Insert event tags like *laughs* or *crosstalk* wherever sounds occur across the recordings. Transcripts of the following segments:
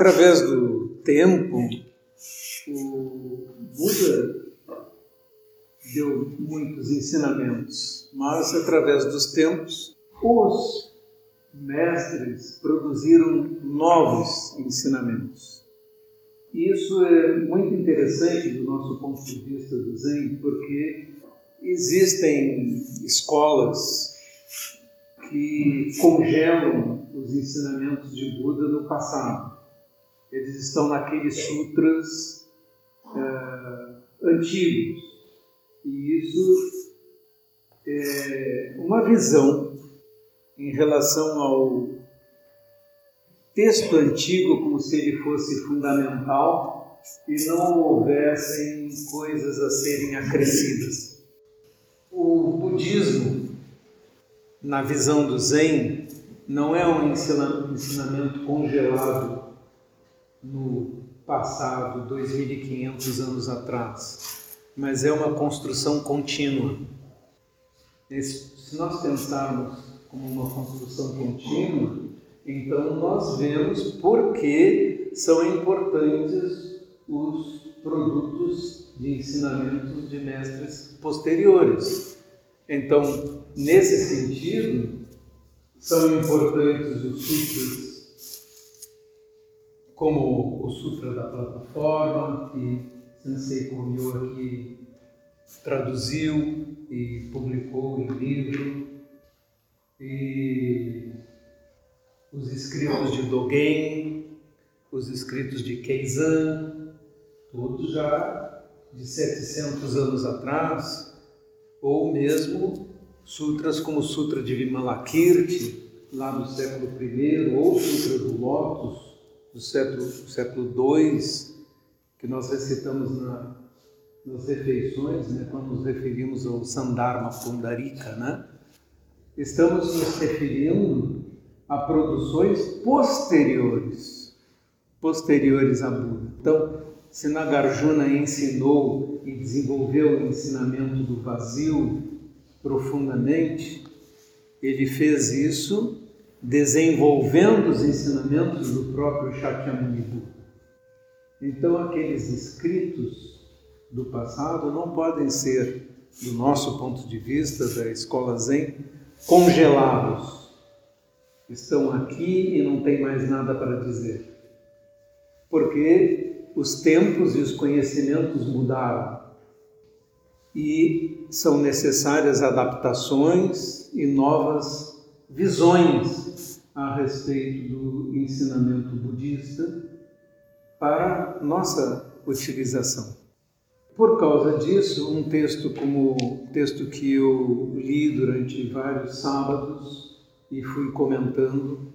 Através do tempo, o Buda deu muitos ensinamentos, mas através dos tempos, os mestres produziram novos ensinamentos. E isso é muito interessante do nosso ponto de vista do Zen, porque existem escolas que congelam os ensinamentos de Buda no passado. Eles estão naqueles sutras uh, antigos. E isso é uma visão em relação ao texto antigo como se ele fosse fundamental e não houvessem coisas a serem acrescidas. O budismo, na visão do Zen, não é um ensinamento congelado no passado, 2500 anos atrás, mas é uma construção contínua. Se nós pensarmos como uma construção contínua, então nós vemos por que são importantes os produtos de ensinamentos de mestres posteriores. Então, nesse sentido, são importantes os sutras, como o Sutra da Plataforma, que Sensei Komyo aqui traduziu e publicou em livro, e os escritos de Dogen, os escritos de Keizan, todos já de 700 anos atrás, ou mesmo sutras como o Sutra de Vimalakirti, lá do século I, ou o Sutra do Lótus, do século, século II, que nós recitamos na, nas refeições, né, quando nos referimos ao Sandharma Pundarika, né? estamos nos referindo a produções posteriores, posteriores a Buda. Então, se Nagarjuna ensinou e desenvolveu o ensinamento do vazio profundamente, ele fez isso desenvolvendo os ensinamentos do próprio Shakyamuni. Então, aqueles escritos do passado não podem ser, do nosso ponto de vista da escola Zen, congelados. Estão aqui e não tem mais nada para dizer. Porque os tempos e os conhecimentos mudaram e são necessárias adaptações e novas visões a respeito do ensinamento budista para nossa utilização. Por causa disso, um texto como o texto que eu li durante vários sábados e fui comentando,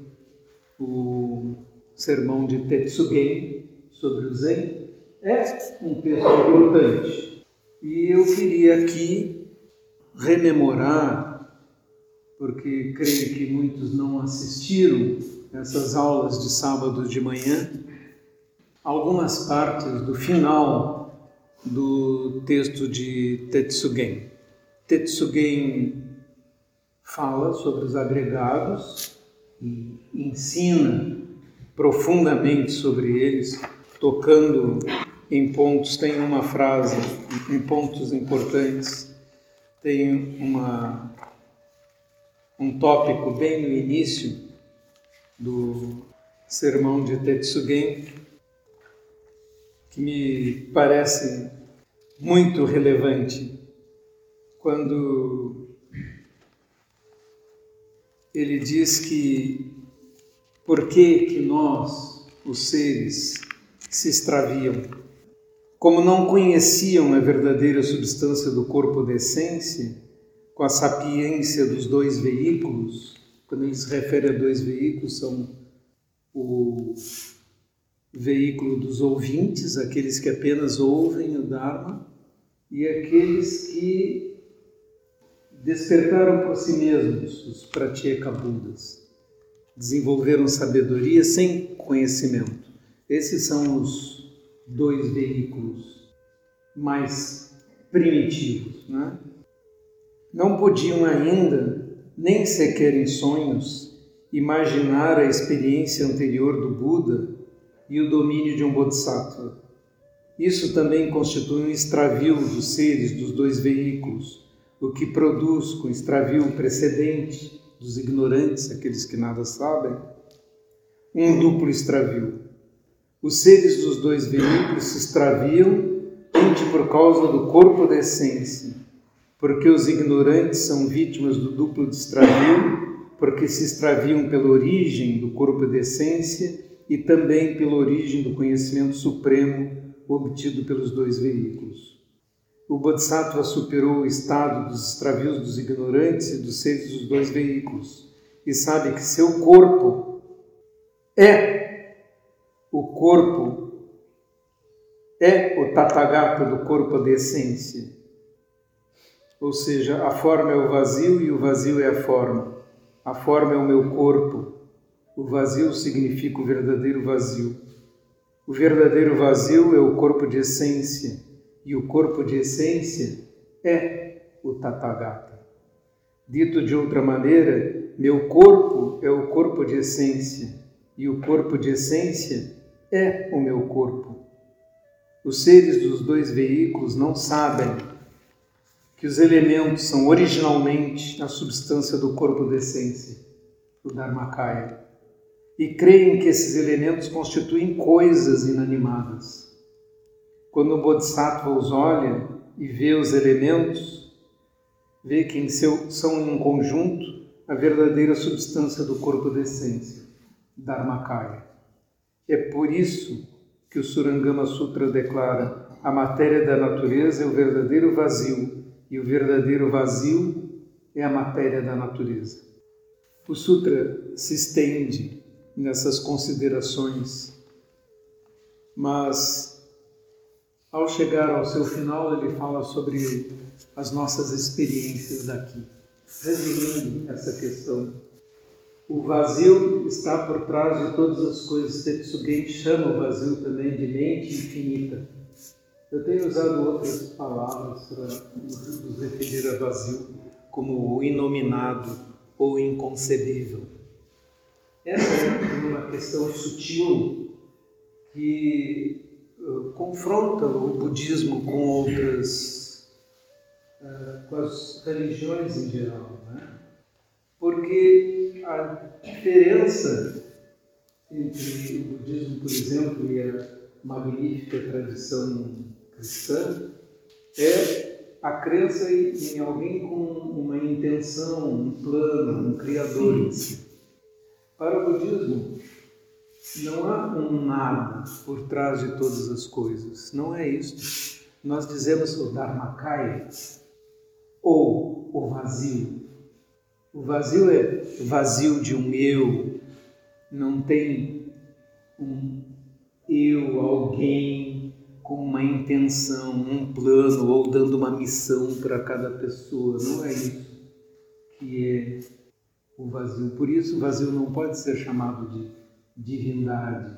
o sermão de Tetsugen sobre o Zen, é um texto importante. E eu queria aqui rememorar, porque creio que muitos não assistiram essas aulas de sábado de manhã, algumas partes do final do texto de Tetsugen. Tetsugen fala sobre os agregados e ensina profundamente sobre eles, tocando em pontos. Tem uma frase em pontos importantes, tem uma, um tópico bem no início do sermão de Tetsugen que me parece muito relevante quando ele diz que por que, que nós, os seres, se extraviam? Como não conheciam a verdadeira substância do corpo da essência, com a sapiência dos dois veículos, quando ele se refere a dois veículos, são o veículo dos ouvintes, aqueles que apenas ouvem o Dharma, e aqueles que despertaram por si mesmos, os Pratyeka Budas, desenvolveram sabedoria sem conhecimento. Esses são os dois veículos mais primitivos. Né? Não podiam ainda, nem sequer em sonhos, imaginar a experiência anterior do Buda e o domínio de um Bodhisattva. Isso também constitui um extravio dos seres dos dois veículos, o que produz com extravio precedente dos ignorantes, aqueles que nada sabem, um duplo extravio. Os seres dos dois veículos se extraviam por causa do corpo da essência, porque os ignorantes são vítimas do duplo de extravio, porque se extraviam pela origem do corpo da essência e também pela origem do conhecimento supremo obtido pelos dois veículos. O Bodhisattva superou o estado dos extravios dos ignorantes e dos seres dos dois veículos e sabe que seu corpo é o corpo, é o Tathagata do corpo de essência. Ou seja, a forma é o vazio e o vazio é a forma. A forma é o meu corpo, o vazio significa o verdadeiro vazio. O verdadeiro vazio é o corpo de essência, e o corpo de essência é o Tathagata. Dito de outra maneira, meu corpo é o corpo de essência, e o corpo de essência é o meu corpo. Os seres dos dois veículos não sabem que os elementos são originalmente a substância do corpo de essência, o Dharmakaya e creem que esses elementos constituem coisas inanimadas. Quando o Bodhisattva os olha e vê os elementos, vê que em seu, são em conjunto a verdadeira substância do corpo da essência, Dharmakaya. É por isso que o Surangama Sutra declara a matéria da natureza é o verdadeiro vazio e o verdadeiro vazio é a matéria da natureza. O Sutra se estende nessas considerações, mas ao chegar ao seu final, ele fala sobre as nossas experiências daqui. Resumindo essa questão, o vazio está por trás de todas as coisas. Tetsugen chama o vazio também de mente infinita. Eu tenho usado outras palavras para nos referir a vazio, como o inominado ou inconcebível. Essa é uma questão sutil que uh, confronta o budismo com outras, uh, com as religiões em geral, né? porque a diferença entre o budismo, por exemplo, e a magnífica tradição cristã é a crença em alguém com uma intenção, um plano, um criador em si. Para o budismo, não há um nada por trás de todas as coisas. Não é isso. Nós dizemos o Dharmakaya ou o vazio. O vazio é vazio de um eu, não tem um eu, alguém com uma intenção, um plano ou dando uma missão para cada pessoa. Não é isso que é o vazio. Por isso, o vazio não pode ser chamado de divindade,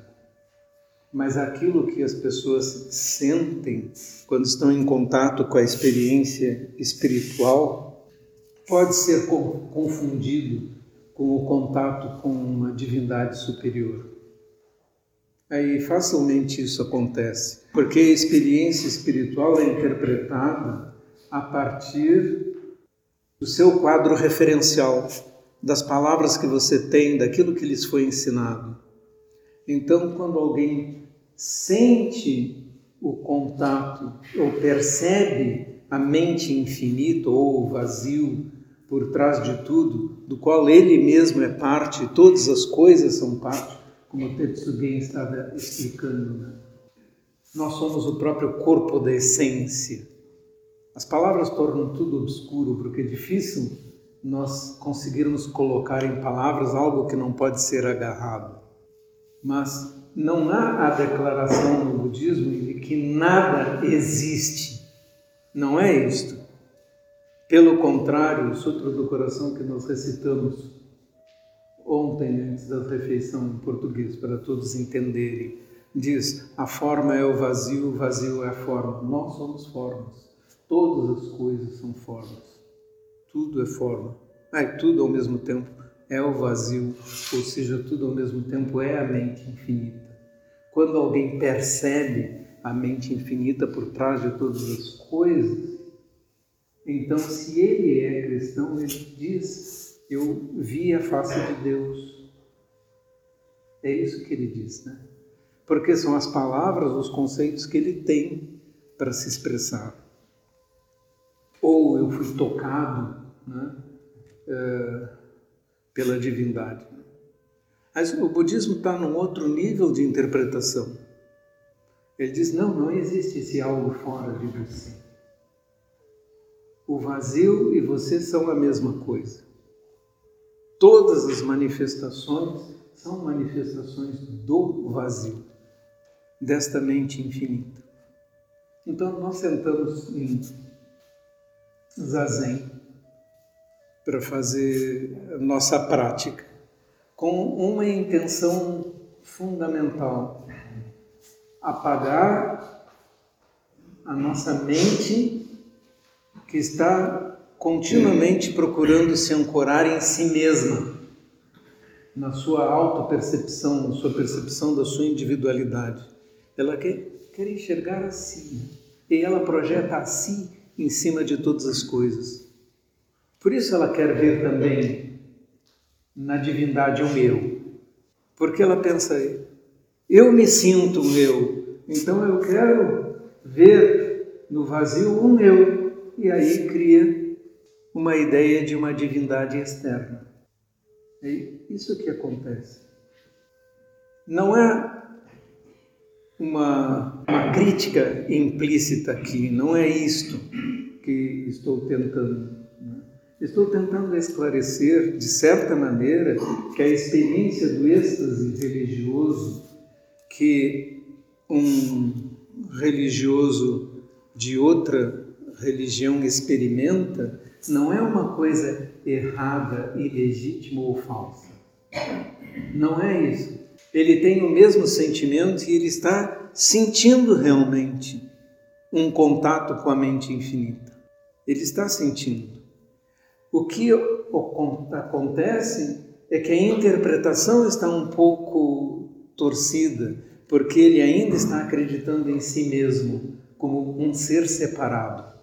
mas aquilo que as pessoas sentem quando estão em contato com a experiência espiritual pode ser confundido com o contato com uma divindade superior. Aí facilmente isso acontece, porque a experiência espiritual é interpretada a partir do seu quadro referencial, das palavras que você tem, daquilo que lhes foi ensinado. Então, quando alguém sente o contato ou percebe a mente infinita ou o vazio por trás de tudo, do qual ele mesmo é parte, todas as coisas são parte, como Tetsugen estava explicando. Né? Nós somos o próprio corpo da essência. As palavras tornam tudo obscuro, porque é difícil nós conseguirmos colocar em palavras algo que não pode ser agarrado. Mas não há a declaração no budismo de que nada existe. Não é isto. Pelo contrário, o Sutra do Coração que nós recitamos ontem, antes da refeição em português, para todos entenderem, diz: a forma é o vazio, o vazio é a forma. Nós somos formas. Todas as coisas são formas tudo é forma. Mas tudo ao mesmo tempo é o vazio, ou seja, tudo ao mesmo tempo é a mente infinita. quando alguém percebe a mente infinita por trás de todas as coisas, então se ele é cristão, ele diz: Eu vi a face de Deus. É isso que ele diz, né? Porque são as palavras, os conceitos que ele tem para se expressar. Ou eu fui tocado né, é, pela divindade. Mas o budismo está num outro nível de interpretação. Ele diz: não, não existe esse algo fora de você. O vazio e você são a mesma coisa. Todas as manifestações são manifestações do vazio, desta mente infinita. Então, nós sentamos em zazen para fazer nossa prática com uma intenção fundamental: apagar a nossa mente que está continuamente procurando se ancorar em si mesma, na sua autopercepção, na sua percepção da sua individualidade. Ela quer, quer enxergar a si e ela projeta a si em cima de todas as coisas. Por isso ela quer ver também na divindade um eu. Porque ela pensa, eu me sinto um eu, então eu quero ver no vazio um eu. E aí cria uma ideia de uma divindade externa. É isso que acontece. Não é uma, uma crítica implícita aqui, não é isto que estou tentando Estou tentando esclarecer, de certa maneira, que a experiência do êxtase religioso que um religioso de outra religião experimenta não é uma coisa errada, ilegítima ou falsa. Não é isso. Ele tem o mesmo sentimento e ele está sentindo realmente um contato com a mente infinita. Ele está sentindo. O que acontece é que a interpretação está um pouco torcida, porque ele ainda está acreditando em si mesmo como um ser separado.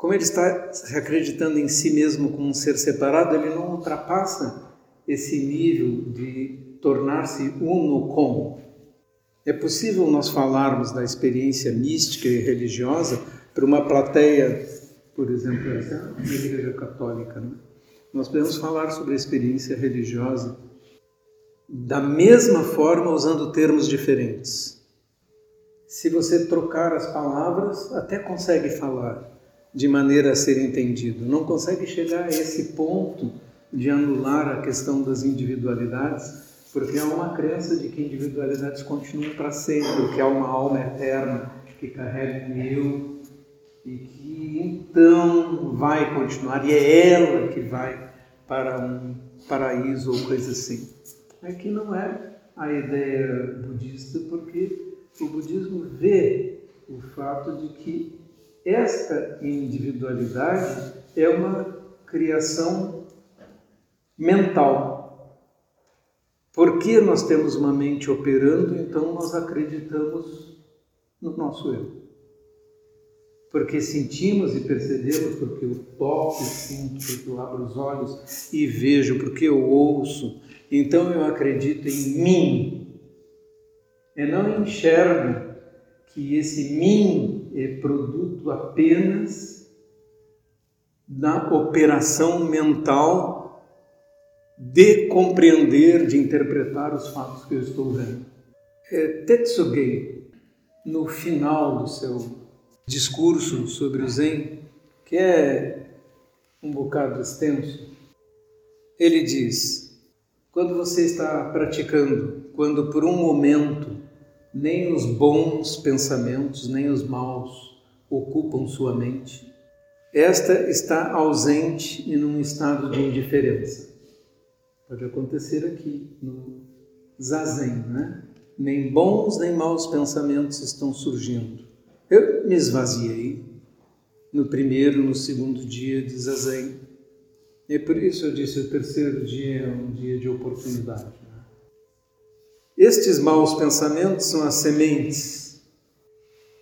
Como ele está acreditando em si mesmo como um ser separado, ele não ultrapassa esse nível de tornar-se uno com. É possível nós falarmos da experiência mística e religiosa para uma plateia por exemplo, essa é Igreja Católica. Né? Nós podemos falar sobre a experiência religiosa da mesma forma, usando termos diferentes. Se você trocar as palavras, até consegue falar de maneira a ser entendido. Não consegue chegar a esse ponto de anular a questão das individualidades, porque há uma crença de que individualidades continuam para sempre, que há uma alma eterna que carrega um eu e que então vai continuar, e é ela que vai para um paraíso ou coisa assim. É não é a ideia budista, porque o budismo vê o fato de que esta individualidade é uma criação mental. Porque nós temos uma mente operando, então nós acreditamos no nosso eu porque sentimos e percebemos, porque eu toco sinto, porque eu abro os olhos e vejo, porque eu ouço, então eu acredito em mim. Eu não enxergo que esse mim é produto apenas da operação mental de compreender, de interpretar os fatos que eu estou vendo. É, Tetsuge, no final do seu discurso sobre o Zen, que é um bocado extenso, ele diz: quando você está praticando, quando por um momento nem os bons pensamentos nem os maus ocupam sua mente, esta está ausente e num estado de indiferença. Pode acontecer aqui no zazen, né? Nem bons nem maus pensamentos estão surgindo. Eu me esvaziei no primeiro, no segundo dia de Zazen. E por isso eu disse: o terceiro dia é um dia de oportunidade. Estes maus pensamentos são as sementes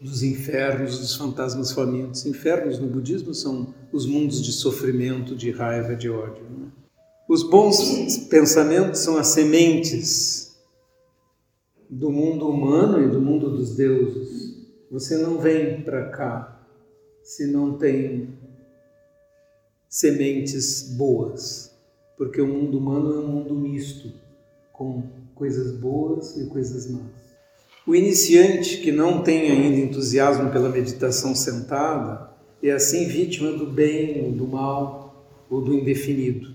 dos infernos, dos fantasmas famintos. Infernos no budismo são os mundos de sofrimento, de raiva, de ódio. Né? Os bons pensamentos são as sementes do mundo humano e do mundo dos deuses. Você não vem para cá se não tem sementes boas, porque o mundo humano é um mundo misto, com coisas boas e coisas más. O iniciante que não tem ainda entusiasmo pela meditação sentada é assim vítima do bem ou do mal ou do indefinido.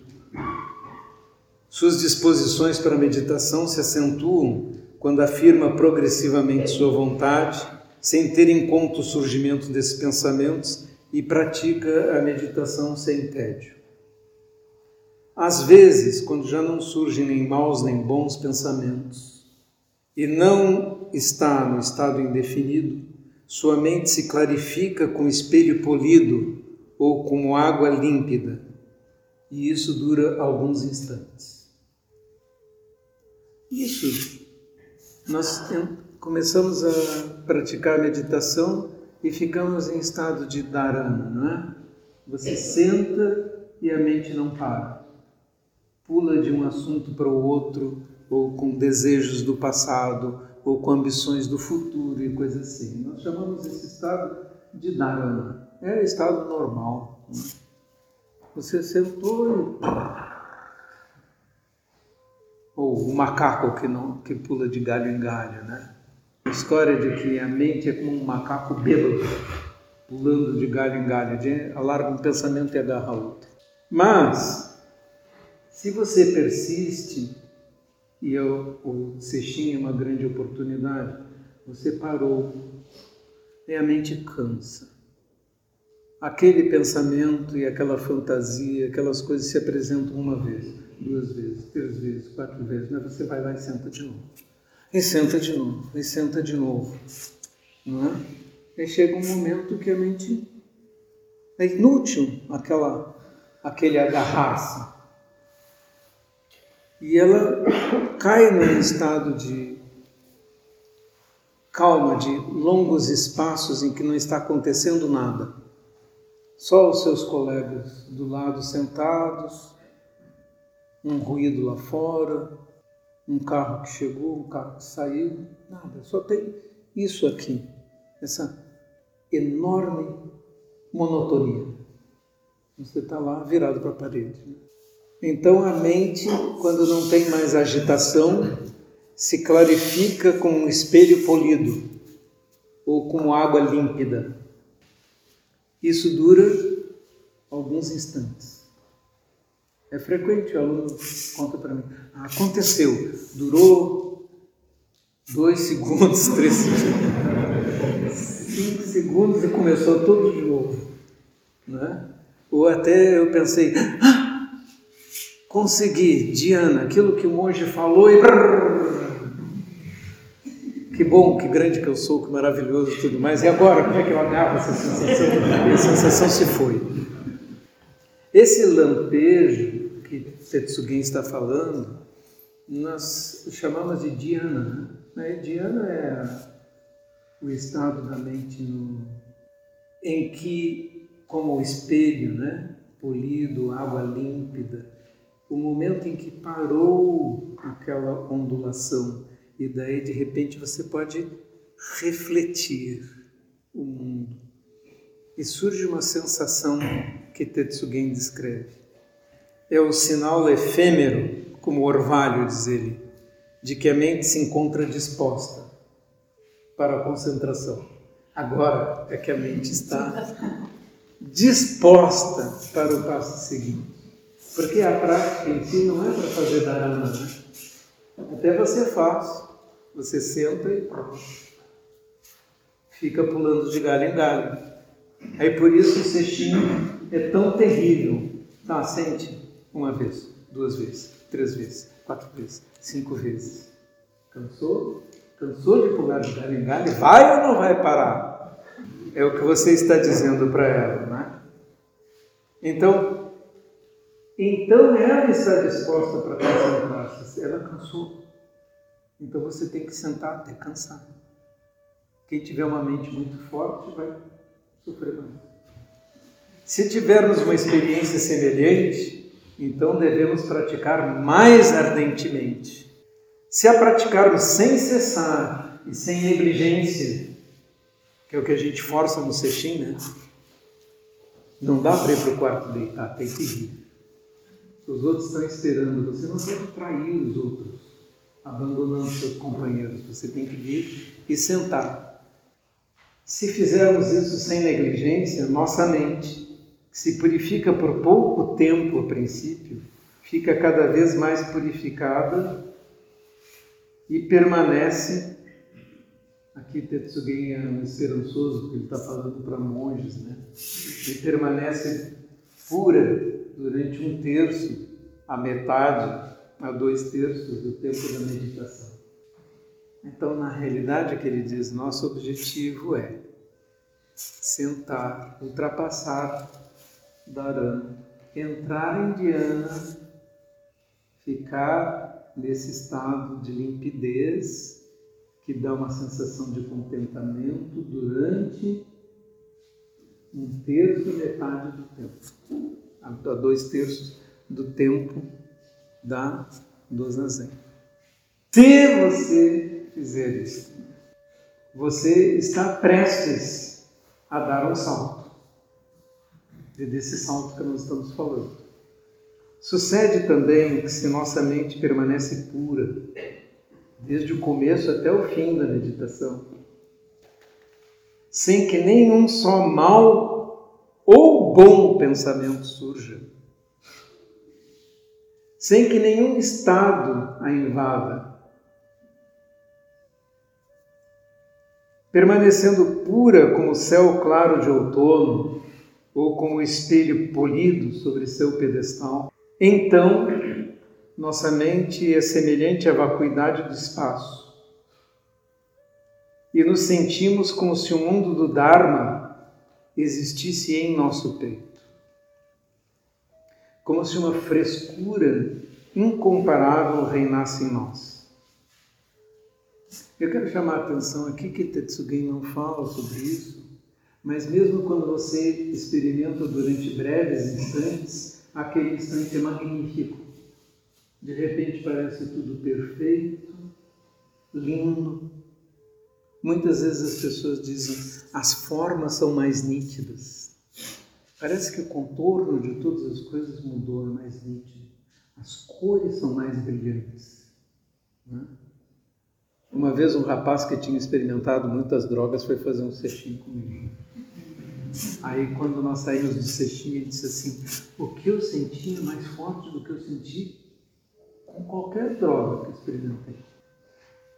Suas disposições para a meditação se acentuam quando afirma progressivamente sua vontade, sem ter em conta o surgimento desses pensamentos e pratica a meditação sem tédio. Às vezes, quando já não surgem nem maus nem bons pensamentos, e não está no estado indefinido, sua mente se clarifica com espelho polido ou como água límpida, e isso dura alguns instantes. Isso, nós começamos a praticar meditação e ficamos em estado de dharana, não é? Você senta e a mente não para pula de um assunto para o outro, ou com desejos do passado, ou com ambições do futuro e coisas assim. Nós chamamos esse estado de dharana. É estado normal. Você sentou e. Ou o macaco que, não, que pula de galho em galho, né? A história de que a mente é como um macaco bêbado, pulando de galho em galho, de, alarga um pensamento e agarra outro. Mas se você persiste, e eu, o Sextim é uma grande oportunidade, você parou, e a mente cansa. Aquele pensamento e aquela fantasia, aquelas coisas se apresentam uma vez, duas vezes, três vezes, quatro vezes, mas você vai lá e senta de novo. E senta de novo, e senta de novo. Não é? E chega um momento que a mente é inútil aquela, aquele agarrar-se e ela cai num estado de calma, de longos espaços em que não está acontecendo nada. Só os seus colegas do lado sentados, um ruído lá fora, um carro que chegou, um carro que saiu, nada, só tem isso aqui, essa enorme monotonia. Você está lá virado para a parede. Né? Então a mente, quando não tem mais agitação, se clarifica com um espelho polido ou com água límpida. Isso dura alguns instantes. É frequente, o aluno conta para mim. Ah, aconteceu, durou dois segundos, *laughs* três segundos, cinco segundos e começou tudo de novo. Né? Ou até eu pensei, ah, consegui, Diana, aquilo que o monge falou e. Que bom, que grande que eu sou, que maravilhoso e tudo mais. E agora, como é que eu agarro essa sensação? E a sensação se foi. Esse lampejo que Tetsugin está falando, nós chamamos de Diana. Né? Diana é o estado da mente no, em que, como o espelho, né? polido, água límpida, o momento em que parou aquela ondulação e daí de repente você pode refletir o mundo e surge uma sensação que Tetsugen descreve. É o sinal efêmero, como orvalho diz ele, de que a mente se encontra disposta para a concentração. Agora é que a mente está disposta para o passo seguinte. Porque a prática em si não é para fazer dharana. Né? Até você faz. Você senta e fica pulando de galho em galho. Aí por isso o cestinho é tão terrível. Tá, sente uma vez, duas vezes, três vezes, quatro vezes, cinco vezes. Cansou? Cansou de pular de galho em galho? Vai ou não vai parar? É o que você está dizendo para ela, né? Então, então ela está disposta para concentrar-se. Ela cansou. Então você tem que sentar até cansar. Quem tiver uma mente muito forte vai sofrer mais. Se tivermos uma experiência semelhante, então devemos praticar mais ardentemente. Se a praticarmos sem cessar e sem negligência, que é o que a gente força no sexim, né? Não dá para ir para o quarto deitar, tem que ir. Os outros estão esperando, você não deve trair os outros, abandonando seus companheiros. Você tem que vir e sentar. Se fizermos isso sem negligência, nossa mente, que se purifica por pouco tempo a princípio, fica cada vez mais purificada e permanece. Aqui Tetsugen é um esperançoso, porque ele está falando para monges, né? E permanece pura durante um terço, a metade, a dois terços do tempo da meditação. Então, na realidade, o que ele diz, nosso objetivo é sentar, ultrapassar Dharana, entrar em Dhyana, ficar nesse estado de limpidez que dá uma sensação de contentamento durante um terço metade do tempo, a dois terços do tempo da do zazen. Se você fizer isso. Você está prestes a dar um salto. É desse salto que nós estamos falando. Sucede também que se nossa mente permanece pura, desde o começo até o fim da meditação, sem que nenhum só mal ou bom pensamento surja, sem que nenhum estado a invada, permanecendo pura como o céu claro de outono ou como o espelho polido sobre seu pedestal, então nossa mente é semelhante à vacuidade do espaço. E nos sentimos como se o mundo do Dharma existisse em nosso peito. Como se uma frescura incomparável reinasse em nós. Eu quero chamar a atenção aqui que Tetsugen não fala sobre isso, mas mesmo quando você experimenta durante breves instantes, aquele instante é magnífico. De repente parece tudo perfeito, lindo. Muitas vezes as pessoas dizem as formas são mais nítidas. Parece que o contorno de todas as coisas mudou, é mais nítido. As cores são mais brilhantes. Né? Uma vez um rapaz que tinha experimentado muitas drogas foi fazer um cestinho comigo. Aí quando nós saímos do cestinho, ele disse assim, o que eu senti é mais forte do que eu senti com qualquer droga que experimentei.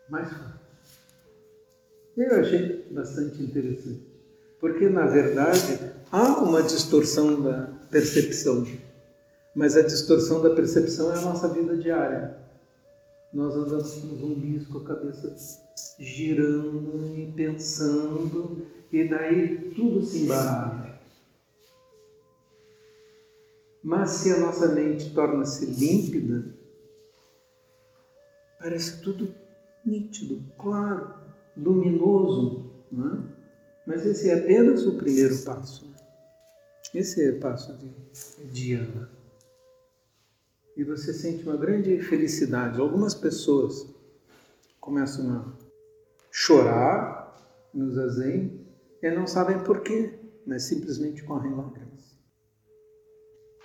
Mais forte. Eu achei bastante interessante. Porque, na verdade, há uma distorção da percepção. Mas a distorção da percepção é a nossa vida diária nós andamos como zumbis com a cabeça girando e pensando, e daí tudo se embaralha. Mas se a nossa mente torna-se límpida, parece tudo nítido, claro, luminoso. Não é? Mas esse é apenas o primeiro passo. Esse é o passo de Diana e você sente uma grande felicidade. Algumas pessoas começam a chorar no zazen e não sabem porquê, mas simplesmente correm lágrimas.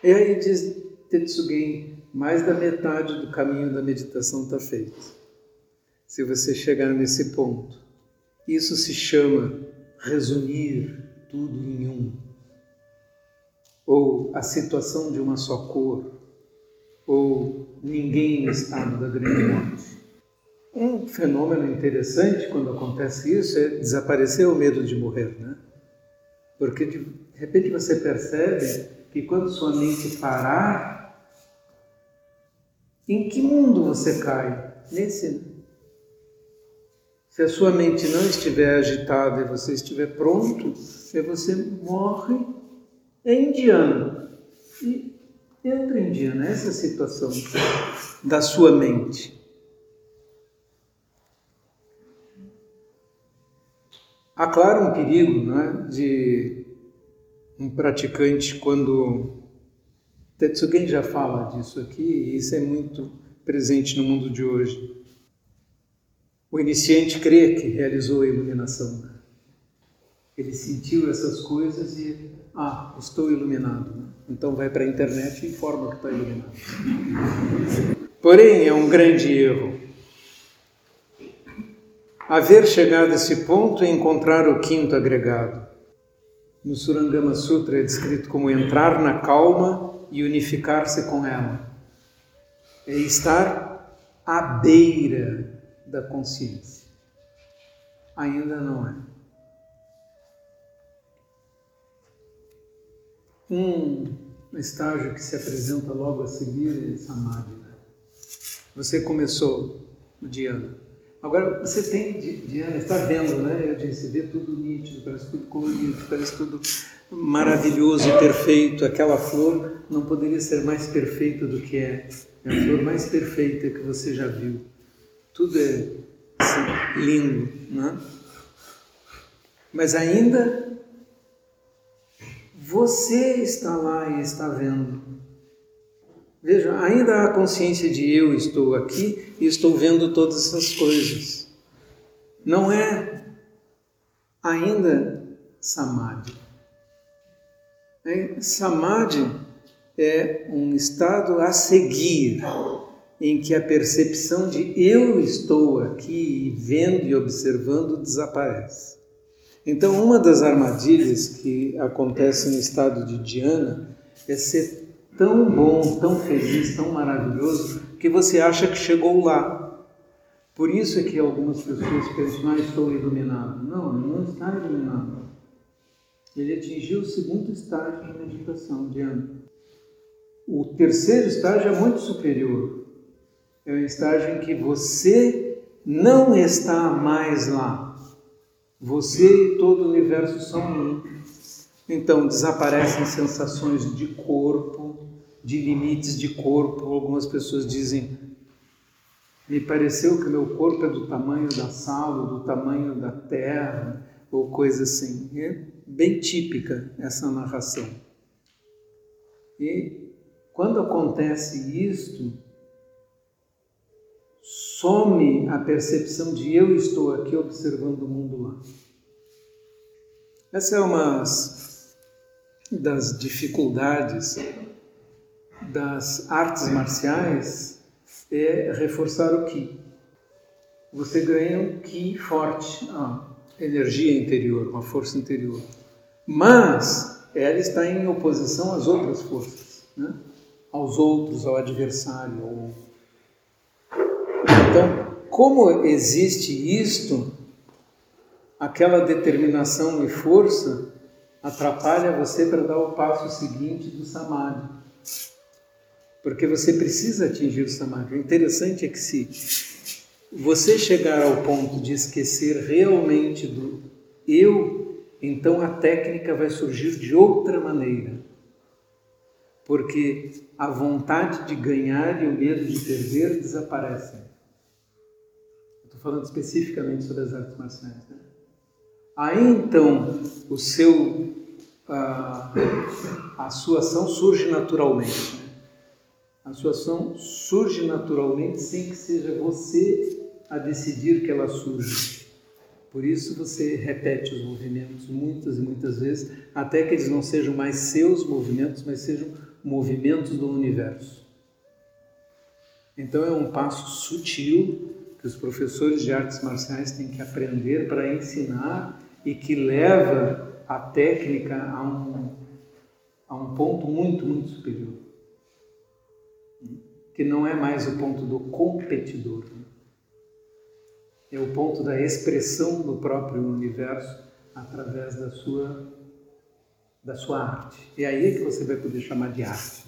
E aí diz Tetsugen, mais da metade do caminho da meditação está feito. Se você chegar nesse ponto, isso se chama resumir tudo em um, ou a situação de uma só cor, ou ninguém no estado da grande morte. Um fenômeno interessante quando acontece isso é desaparecer o medo de morrer, né? Porque de repente você percebe que quando sua mente parar, em que mundo você cai? Nesse. Se a sua mente não estiver agitada e você estiver pronto, aí você morre é indiano. E entra indiano, essa é situação da sua mente. Há, claro, um perigo né, de um praticante, quando. Tetsugen já fala disso aqui, e isso é muito presente no mundo de hoje. O iniciante crê que realizou a iluminação. Ele sentiu essas coisas e, ah, estou iluminado. Então vai para a internet e informa que está iluminado. Porém, é um grande erro haver chegado a esse ponto e encontrar o quinto agregado. No Surangama Sutra é descrito como entrar na calma e unificar-se com ela. É estar à beira da consciência. Ainda não é. Um estágio que se apresenta logo a seguir é Samadhi. Né? Você começou o Dhyana Agora, você tem, Diana, está vendo, né? Eu disse, vê tudo nítido, parece tudo colorido, parece tudo maravilhoso perfeito. Aquela flor não poderia ser mais perfeita do que é. É a flor mais perfeita que você já viu. Tudo é assim, lindo, né? Mas ainda você está lá e está vendo. Veja, ainda há consciência de eu estou aqui e estou vendo todas essas coisas. Não é ainda samadhi. É, samadhi é um estado a seguir em que a percepção de eu estou aqui vendo e observando desaparece. Então, uma das armadilhas que acontece no estado de Dhyana é ser tão bom, tão feliz, tão maravilhoso, que você acha que chegou lá. Por isso é que algumas pessoas pensam, ah, estou iluminado. Não, ele não está iluminado. Ele atingiu o segundo estágio de meditação, Diana. O terceiro estágio é muito superior. É o estágio em que você não está mais lá. Você e todo o universo são um. Então desaparecem sensações de corpo, de limites de corpo. Algumas pessoas dizem: me pareceu que meu corpo é do tamanho da sala, do tamanho da terra, ou coisa assim. É bem típica essa narração. E quando acontece isto, some a percepção de eu estou aqui observando o mundo lá. Essa é uma das dificuldades das artes marciais é reforçar o Ki. Você ganha um Ki forte, a energia interior, uma força interior. Mas ela está em oposição às outras forças, né? aos outros, ao adversário. Ao... Então, como existe isto, aquela determinação e força atrapalha você para dar o passo seguinte do Samadhi porque você precisa atingir o samadhi. O interessante é que se você chegar ao ponto de esquecer realmente do eu, então a técnica vai surgir de outra maneira. Porque a vontade de ganhar e o medo de perder desaparecem. Estou falando especificamente sobre as artes marciais. Né? Aí então o seu, a, a sua ação surge naturalmente. A sua ação surge naturalmente sem que seja você a decidir que ela surge. Por isso você repete os movimentos muitas e muitas vezes, até que eles não sejam mais seus movimentos, mas sejam movimentos do universo. Então é um passo sutil que os professores de artes marciais têm que aprender para ensinar e que leva a técnica a um, a um ponto muito, muito superior que não é mais o ponto do competidor, é o ponto da expressão do próprio universo através da sua da sua arte. É aí que você vai poder chamar de arte.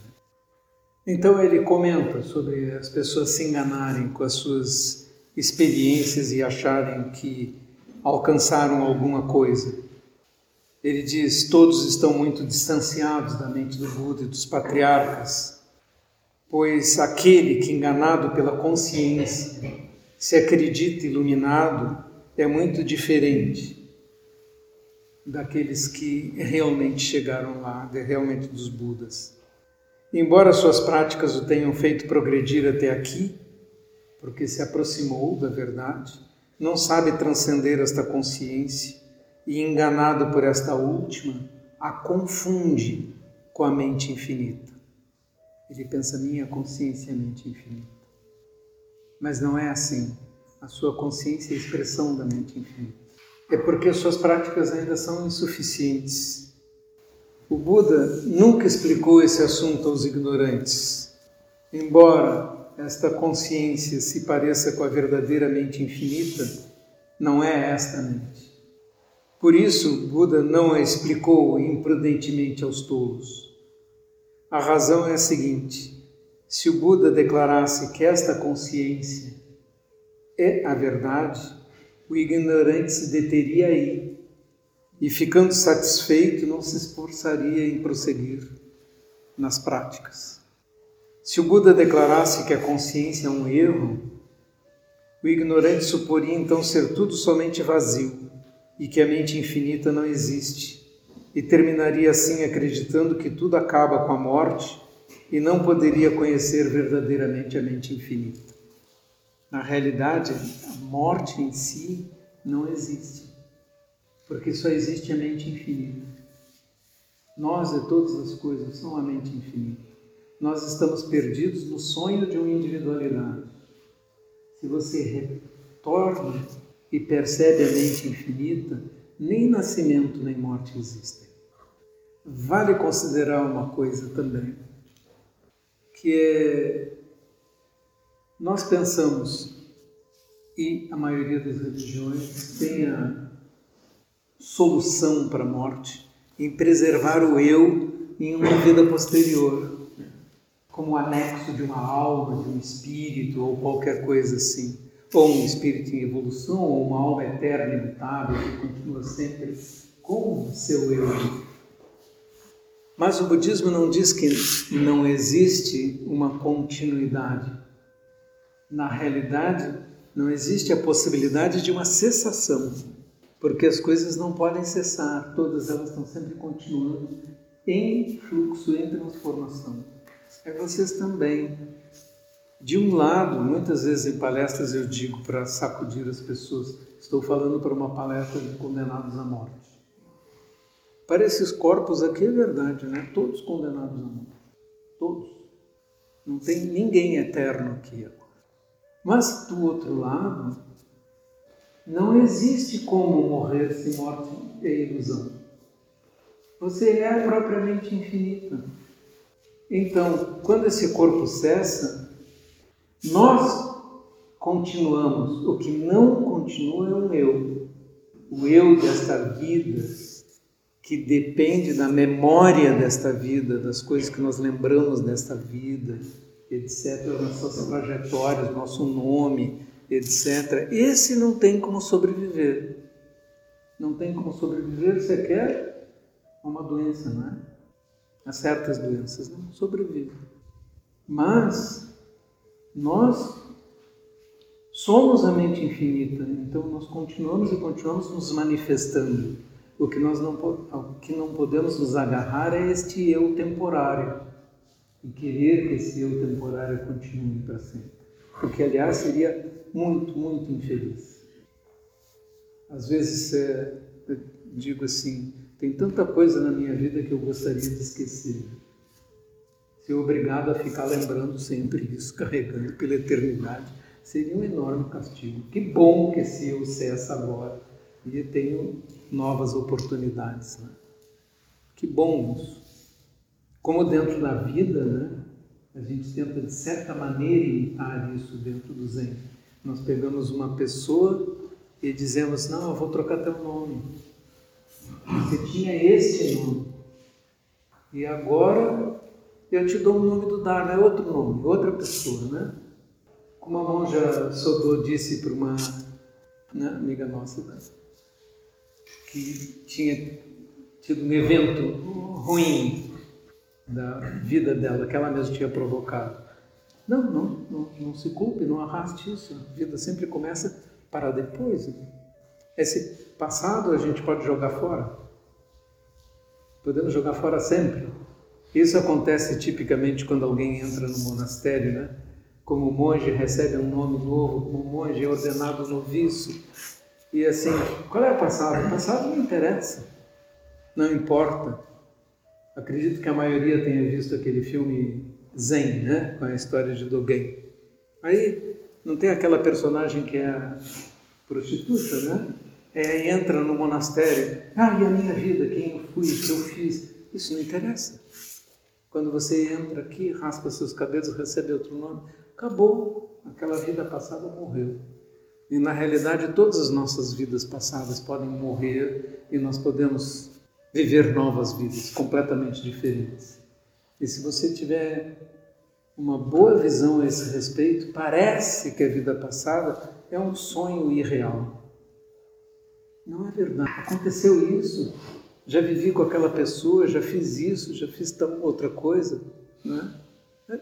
Então ele comenta sobre as pessoas se enganarem com as suas experiências e acharem que alcançaram alguma coisa. Ele diz: todos estão muito distanciados da mente do Buda e dos patriarcas pois aquele que, enganado pela consciência, se acredita iluminado, é muito diferente daqueles que realmente chegaram lá, realmente dos Budas. Embora suas práticas o tenham feito progredir até aqui, porque se aproximou da verdade, não sabe transcender esta consciência e, enganado por esta última, a confunde com a mente infinita. Ele pensa, minha consciência é mente infinita. Mas não é assim. A sua consciência é a expressão da mente infinita. É porque suas práticas ainda são insuficientes. O Buda nunca explicou esse assunto aos ignorantes. Embora esta consciência se pareça com a verdadeira mente infinita, não é esta mente. Por isso, Buda não a explicou imprudentemente aos tolos. A razão é a seguinte: se o Buda declarasse que esta consciência é a verdade, o ignorante se deteria aí e, ficando satisfeito, não se esforçaria em prosseguir nas práticas. Se o Buda declarasse que a consciência é um erro, o ignorante suporia então ser tudo somente vazio e que a mente infinita não existe, e terminaria assim acreditando que tudo acaba com a morte e não poderia conhecer verdadeiramente a mente infinita. Na realidade, a morte em si não existe, porque só existe a mente infinita. Nós e todas as coisas são a mente infinita nós estamos perdidos no sonho de uma individualidade. Se você retorna e percebe a mente infinita, nem nascimento nem morte existem. Vale considerar uma coisa também, que é nós pensamos e a maioria das religiões tem a solução para a morte em preservar o eu em uma vida posterior como anexo de uma alma, de um espírito ou qualquer coisa assim. Ou um espírito em evolução, ou uma alma eterna, imutável, que continua sempre com o seu eu. Mas o budismo não diz que não existe uma continuidade. Na realidade, não existe a possibilidade de uma cessação, porque as coisas não podem cessar, todas elas estão sempre continuando em fluxo, em transformação é vocês também. De um lado, muitas vezes em palestras eu digo para sacudir as pessoas, estou falando para uma palestra de condenados à morte. Para esses corpos aqui é verdade, né? Todos condenados à morte. Todos. Não tem ninguém eterno aqui agora. Mas do outro lado, não existe como morrer se morte é ilusão. Você é propriamente infinita. Então, quando esse corpo cessa, nós continuamos. O que não continua é o eu. O eu desta vida, que depende da memória desta vida, das coisas que nós lembramos desta vida, etc., nossas trajetórias, nosso nome, etc. Esse não tem como sobreviver. Não tem como sobreviver, você quer uma doença, não é? A certas doenças, não sobrevivem. Mas nós somos a mente infinita, então nós continuamos e continuamos nos manifestando. O que nós não, o que não podemos nos agarrar é este eu temporário e querer que esse eu temporário continue para sempre. Porque, aliás, seria muito, muito infeliz. Às vezes, é, digo assim, tem tanta coisa na minha vida que eu gostaria de esquecer. Ser obrigado a ficar lembrando sempre isso, *laughs* carregando pela eternidade, seria um enorme castigo. Que bom que esse eu cessa agora e tenho novas oportunidades. Né? Que bom isso. Como dentro da vida, né, a gente tenta de certa maneira imitar isso dentro do Zen. Nós pegamos uma pessoa e dizemos: Não, eu vou trocar teu nome. Você tinha este nome. E agora eu te dou o nome do Dharma, é outro nome, outra pessoa, né? Como a monja Sodô disse para uma né, amiga nossa, né? que tinha tido um evento ruim da vida dela, que ela mesma tinha provocado. Não, não, não, não se culpe, não arraste isso. A vida sempre começa para depois. Esse passado a gente pode jogar fora. Podemos jogar fora sempre. Isso acontece tipicamente quando alguém entra no monastério, né? Como monge recebe um nome novo, como monge é ordenado noviço. E assim, qual é o passado? O passado não interessa, não importa. Acredito que a maioria tenha visto aquele filme Zen, né? Com a história de Dogen. Aí não tem aquela personagem que é a prostituta, né? É, entra no monastério. Ah, e a minha vida, quem eu fui, o que eu fiz. Isso não interessa. Quando você entra aqui, raspa seus cabelos, recebe outro nome, acabou. Aquela vida passada morreu. E na realidade, todas as nossas vidas passadas podem morrer e nós podemos viver novas vidas completamente diferentes. E se você tiver uma boa visão a esse respeito, parece que a vida passada é um sonho irreal. Não é verdade. Aconteceu isso já vivi com aquela pessoa, já fiz isso, já fiz tão outra coisa, não é? é?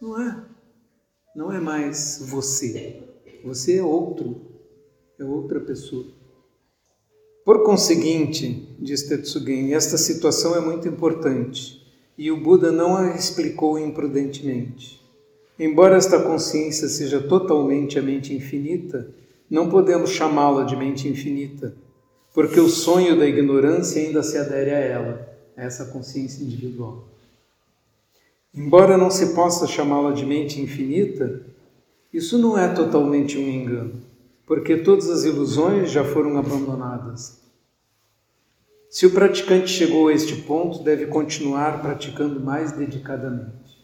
Não é. Não é mais você. Você é outro, é outra pessoa. Por conseguinte, diz Tetsugen, esta situação é muito importante e o Buda não a explicou imprudentemente. Embora esta consciência seja totalmente a mente infinita, não podemos chamá-la de mente infinita porque o sonho da ignorância ainda se adere a ela, a essa consciência individual. Embora não se possa chamá-la de mente infinita, isso não é totalmente um engano, porque todas as ilusões já foram abandonadas. Se o praticante chegou a este ponto, deve continuar praticando mais dedicadamente.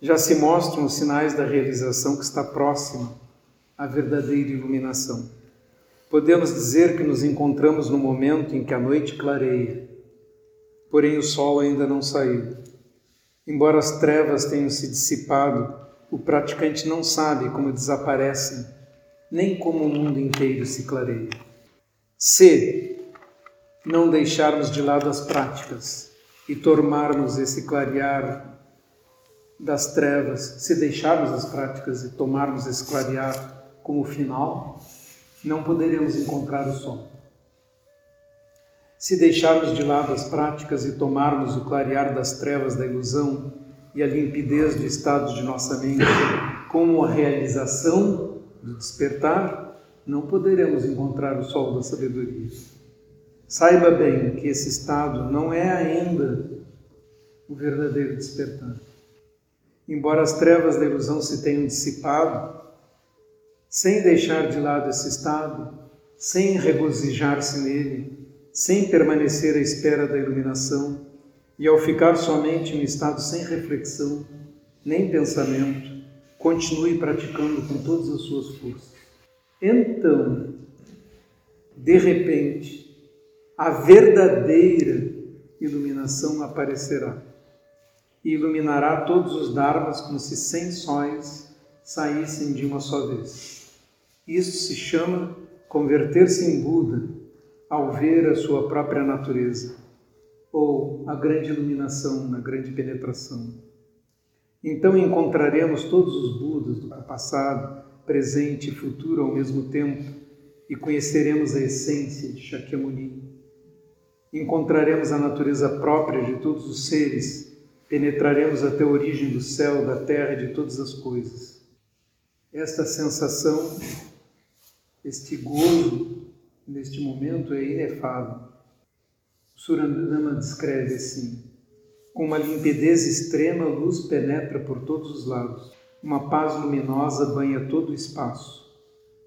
Já se mostram os sinais da realização que está próxima à verdadeira iluminação. Podemos dizer que nos encontramos no momento em que a noite clareia, porém o sol ainda não saiu. Embora as trevas tenham se dissipado, o praticante não sabe como desaparecem, nem como o mundo inteiro se clareia. Se não deixarmos de lado as práticas e tomarmos esse clarear das trevas, se deixarmos as práticas e tomarmos esse clarear como final, não poderemos encontrar o som. Se deixarmos de lado as práticas e tomarmos o clarear das trevas da ilusão e a limpidez do estado de nossa mente como a realização do despertar, não poderemos encontrar o sol da sabedoria. Saiba bem que esse estado não é ainda o verdadeiro despertar. Embora as trevas da ilusão se tenham dissipado, sem deixar de lado esse estado, sem regozijar-se nele, sem permanecer à espera da iluminação, e ao ficar somente em estado sem reflexão, nem pensamento, continue praticando com todas as suas forças. Então, de repente, a verdadeira iluminação aparecerá e iluminará todos os dharmas como se cem sóis saíssem de uma só vez. Isso se chama converter-se em Buda ao ver a sua própria natureza, ou a grande iluminação na grande penetração. Então encontraremos todos os Budas do passado, presente e futuro ao mesmo tempo e conheceremos a essência de Shakyamuni. Encontraremos a natureza própria de todos os seres, penetraremos até a origem do céu, da terra e de todas as coisas. Esta sensação este gozo neste momento é inefável. Surandama descreve assim: com uma limpidez extrema, a luz penetra por todos os lados. Uma paz luminosa banha todo o espaço.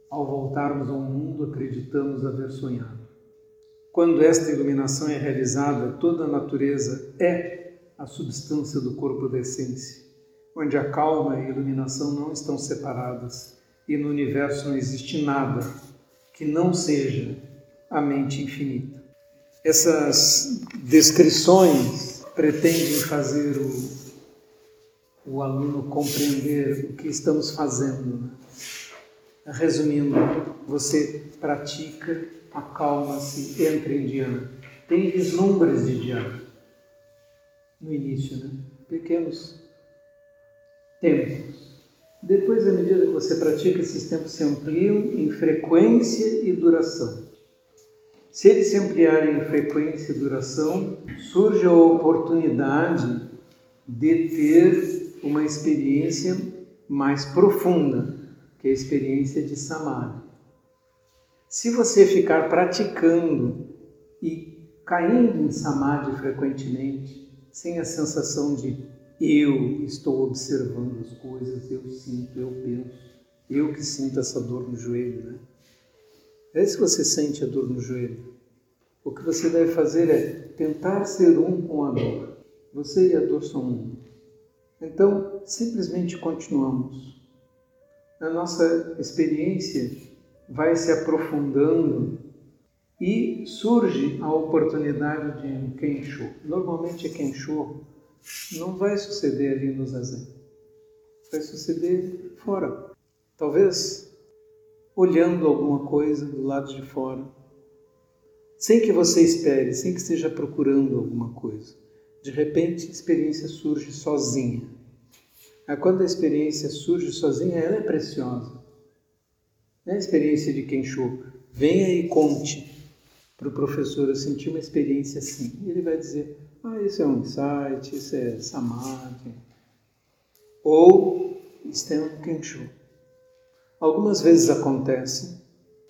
Ao voltarmos ao mundo, acreditamos haver sonhado. Quando esta iluminação é realizada, toda a natureza é a substância do corpo da essência, onde a calma e a iluminação não estão separadas e no universo não existe nada que não seja a mente infinita. Essas descrições pretendem fazer o, o aluno compreender o que estamos fazendo. Né? Resumindo, você pratica, acalma-se, entra em Dhyana. Tem vislumbres de Dhyana no início, né? pequenos tempos depois, à medida que você pratica, esses tempos se ampliam em frequência e duração. Se eles se ampliarem em frequência e duração, surge a oportunidade de ter uma experiência mais profunda, que é a experiência de samadhi. Se você ficar praticando e caindo em samadhi frequentemente, sem a sensação de eu estou observando as coisas, eu sinto, eu penso, eu que sinto essa dor no joelho, né? É se você sente a dor no joelho. O que você deve fazer é tentar ser um com a dor. Você e a dor são um. Então, simplesmente continuamos. A nossa experiência vai se aprofundando e surge a oportunidade de um Kensho. Normalmente, Kensho não vai suceder ali no zazen. Vai suceder fora. Talvez olhando alguma coisa do lado de fora, sem que você espere, sem que esteja procurando alguma coisa. De repente, a experiência surge sozinha. Aí, quando a experiência surge sozinha, ela é preciosa. Não é a experiência de quem show. Venha e conte para o professor, eu senti uma experiência assim. E ele vai dizer, ah, isso é um insight, isso é samadhi. Ou, isso é um kensho. Algumas vezes acontece,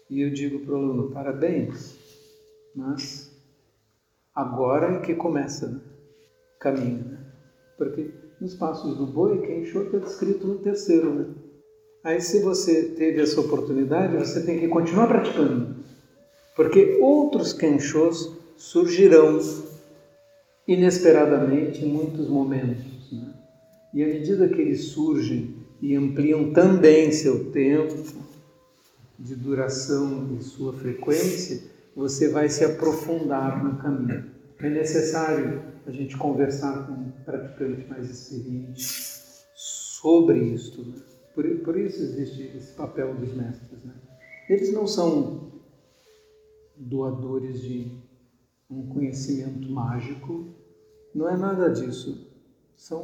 e eu digo para o aluno, parabéns, mas agora é que começa né? o caminho. Né? Porque nos passos do boi, enxou está descrito no terceiro. Né? Aí, se você teve essa oportunidade, você tem que continuar praticando. Porque outros kenshos surgirão inesperadamente em muitos momentos. Né? E à medida que eles surgem e ampliam também seu tempo de duração e sua frequência, você vai se aprofundar no caminho. É necessário a gente conversar com um praticante mais experiente sobre isto. Né? Por, por, isso existe esse papel dos mestres. Né? Eles não são doadores de um conhecimento mágico, não é nada disso. São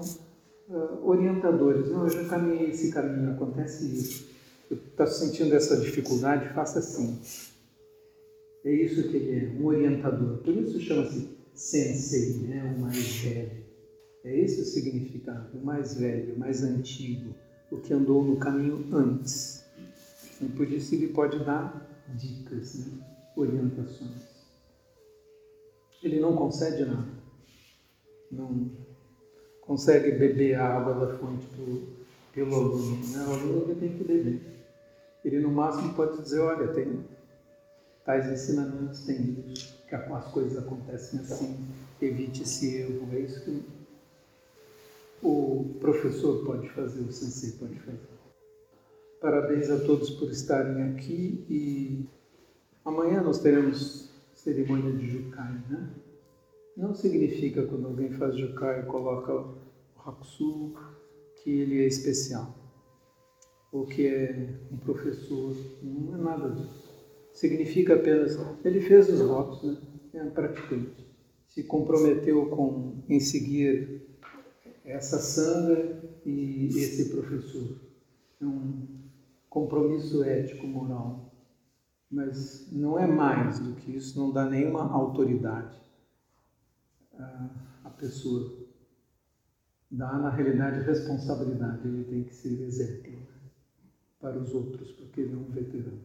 uh, orientadores. Não, eu já caminhei esse caminho, acontece isso. Está sentindo essa dificuldade? Faça assim. É isso que ele é, um orientador. Por isso chama-se sensei, né? o mais velho. É esse o significado, o mais velho, o mais antigo, o que andou no caminho antes. E por isso ele pode dar dicas, né? orientações. Ele não concede nada. Não consegue beber a água da fonte pelo, pelo aluno. Né? O aluno tem que beber. Ele no máximo pode dizer, olha, tem tais ensinamentos isso, que as coisas acontecem assim, evite esse erro, é isso que o professor pode fazer, o sensei pode fazer. Parabéns a todos por estarem aqui e amanhã nós teremos cerimônia de Jukai, né? Não significa quando alguém faz Jukai e coloca o Hakusu que ele é especial ou que é um professor, não é nada disso significa apenas ele fez os votos, né? é um praticante. Se comprometeu com em seguir essa sanga e esse professor. É um compromisso ético moral. Mas não é mais do que isso, não dá nenhuma autoridade à pessoa. Dá, na realidade, responsabilidade. Ele tem que ser exemplo para os outros, porque ele é um veterano.